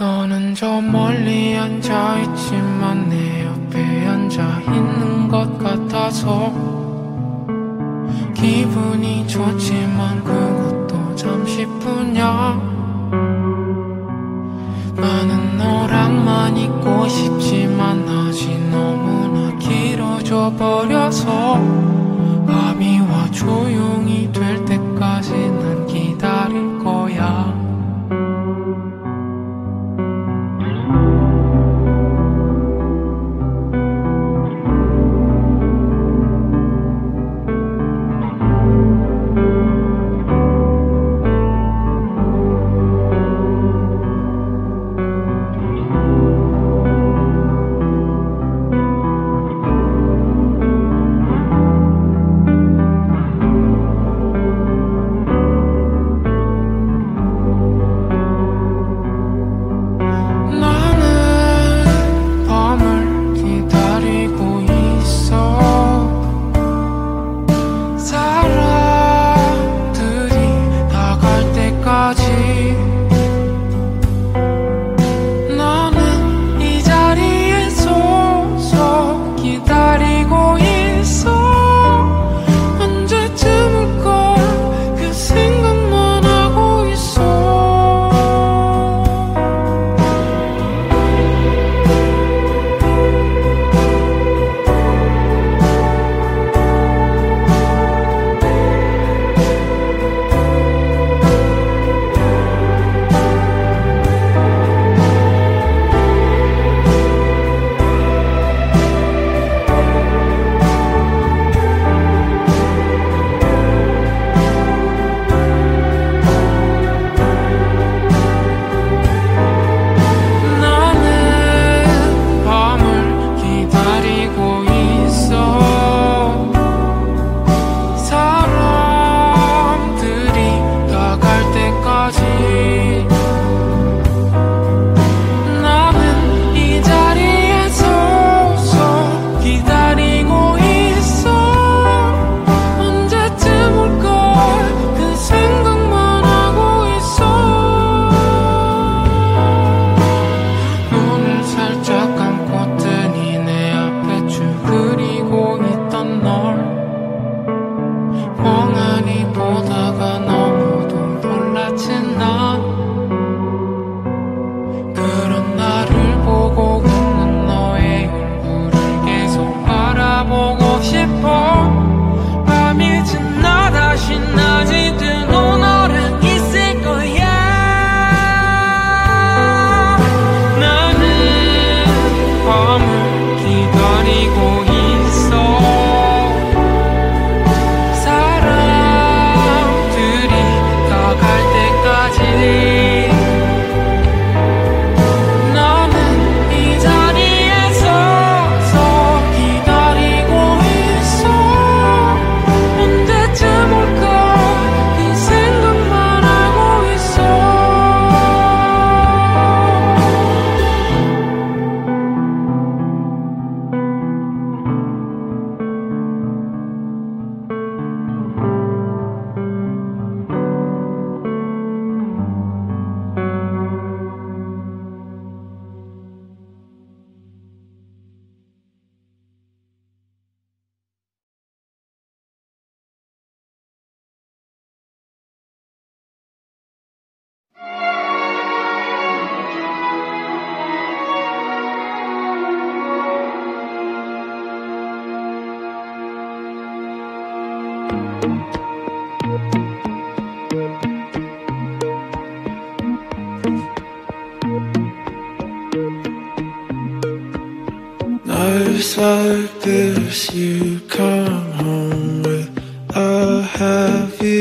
너는 저 멀리 앉아있지만 내 옆에 앉아있는 것 같아서 기분이 좋지만 그것도 잠시뿐이야. 나는 너랑만 있고 싶지만 아직 너무나 길어져 버려서 밤이 와 조용히 돼. Nights like this, you come home with. A heavy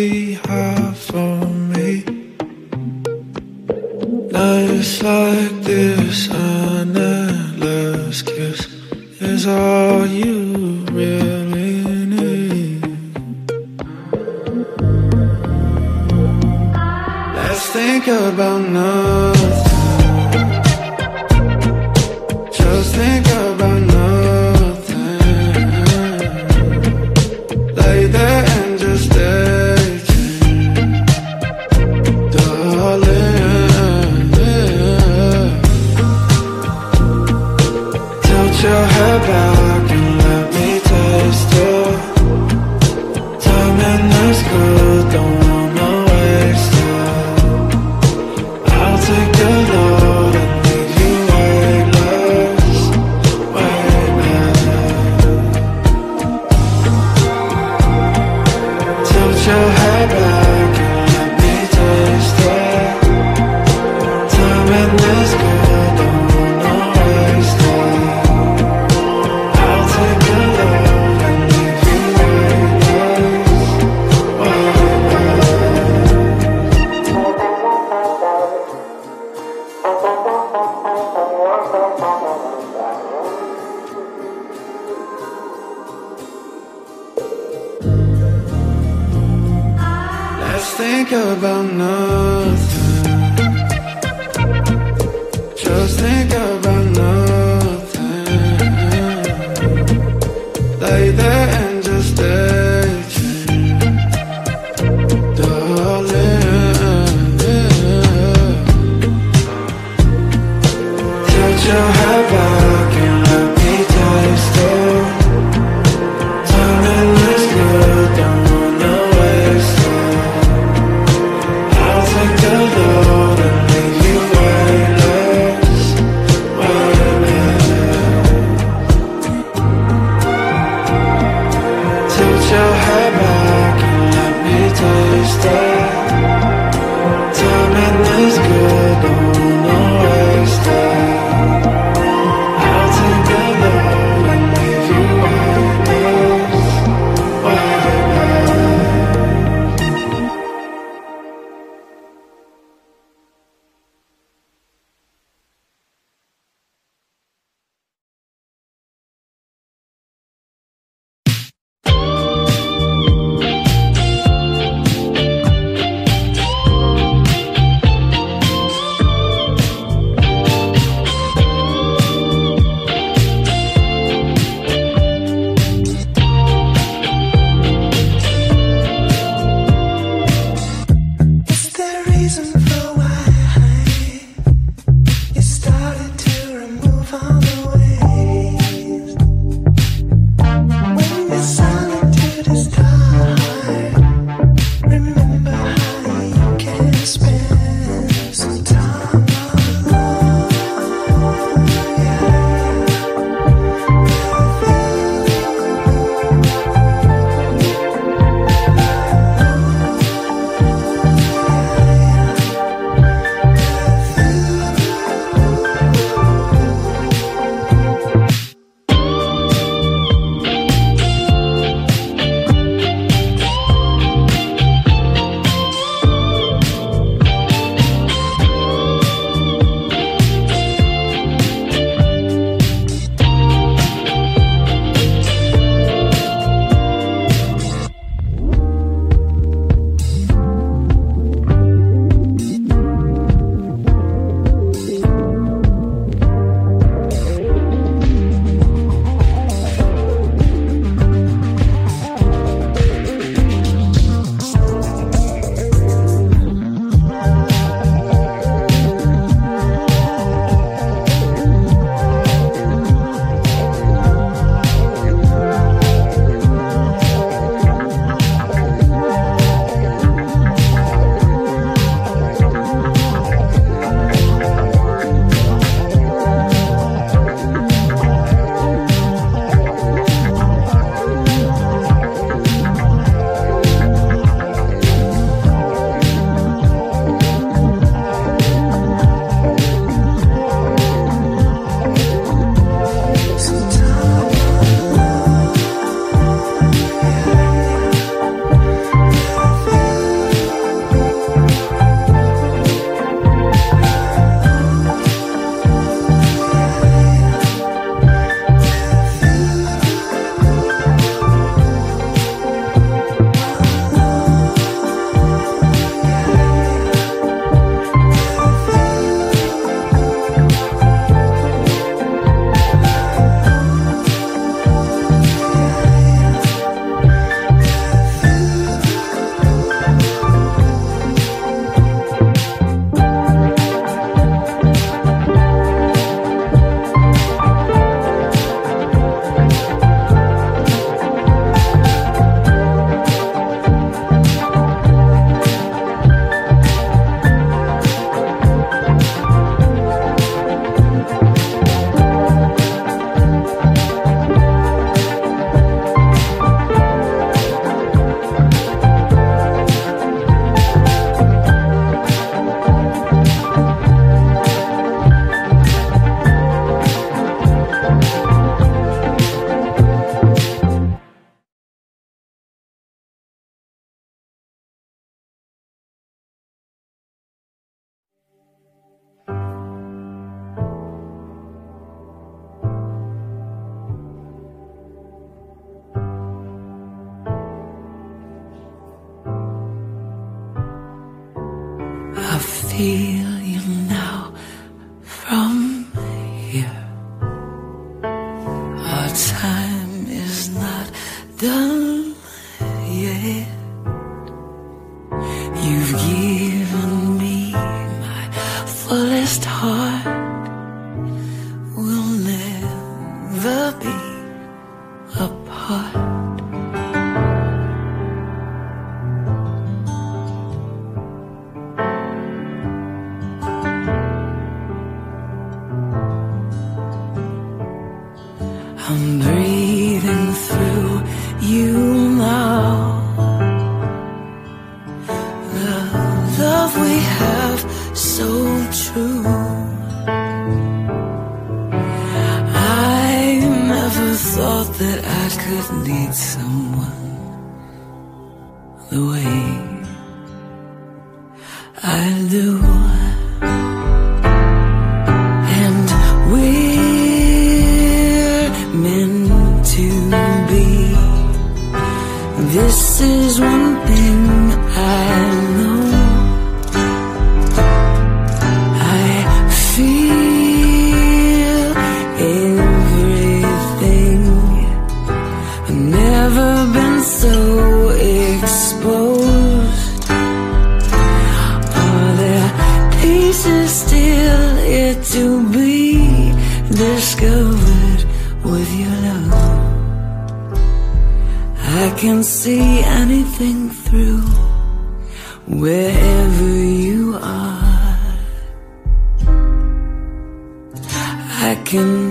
time is not done love we have so true. I never thought that I could need someone the way so exposed. Are there pieces still yet to be discovered with your love? I can see anything through wherever you are. I can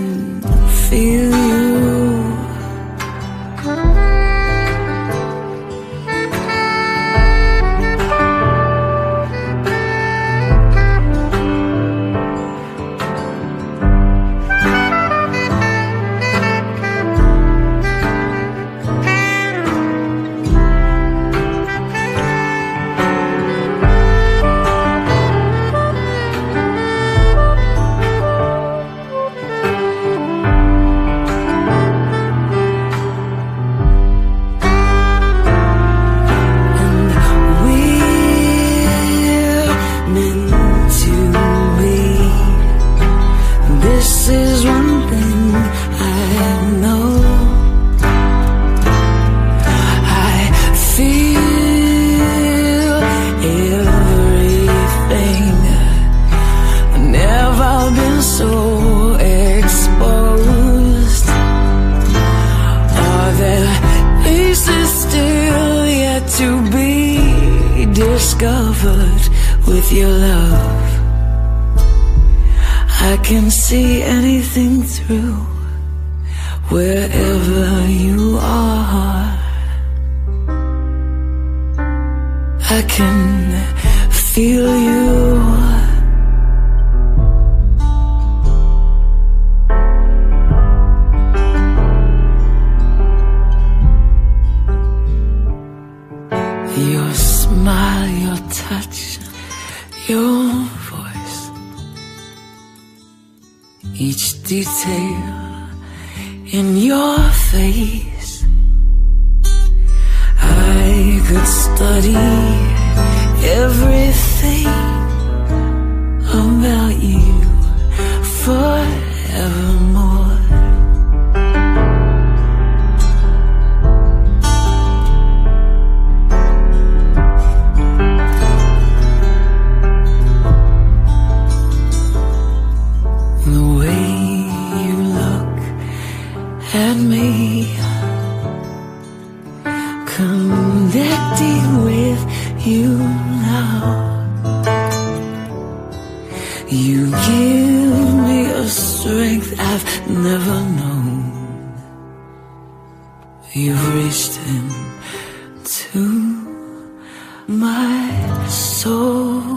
see anything through wherever you are. I can feel you. Detail in your face. I could study everything about you forevermore. Into my soul.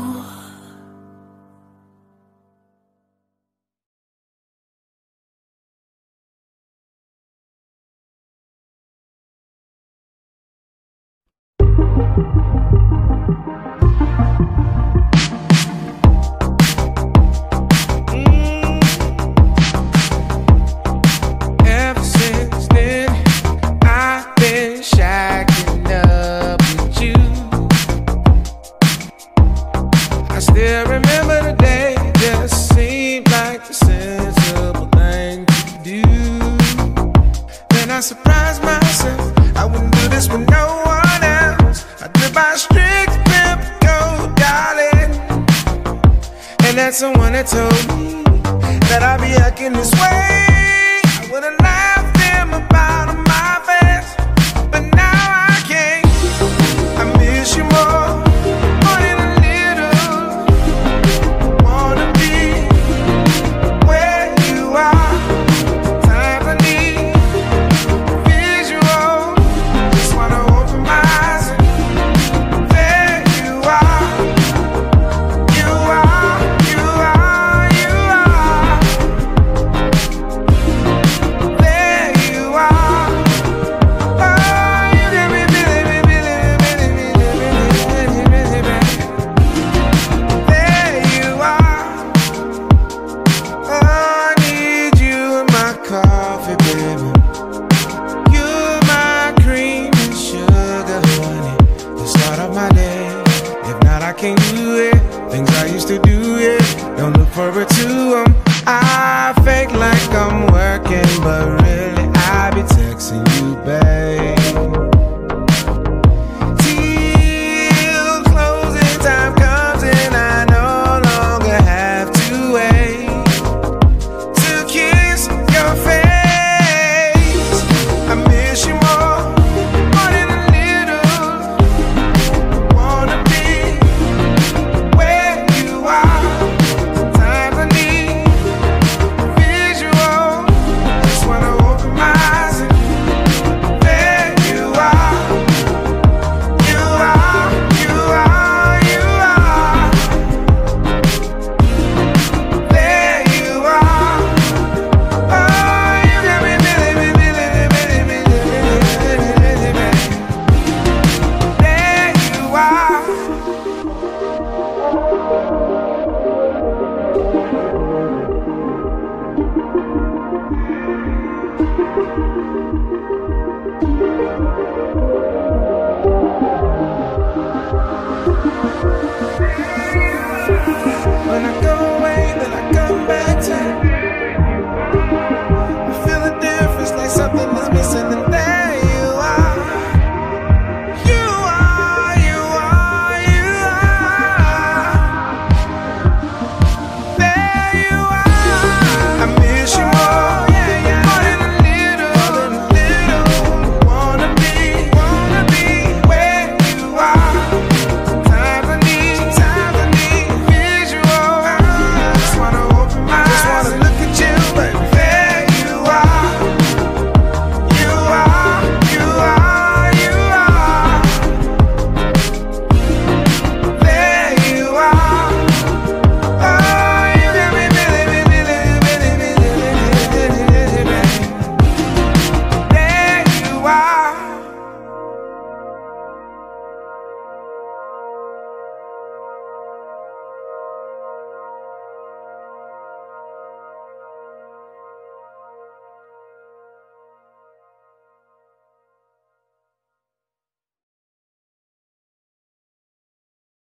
If not, I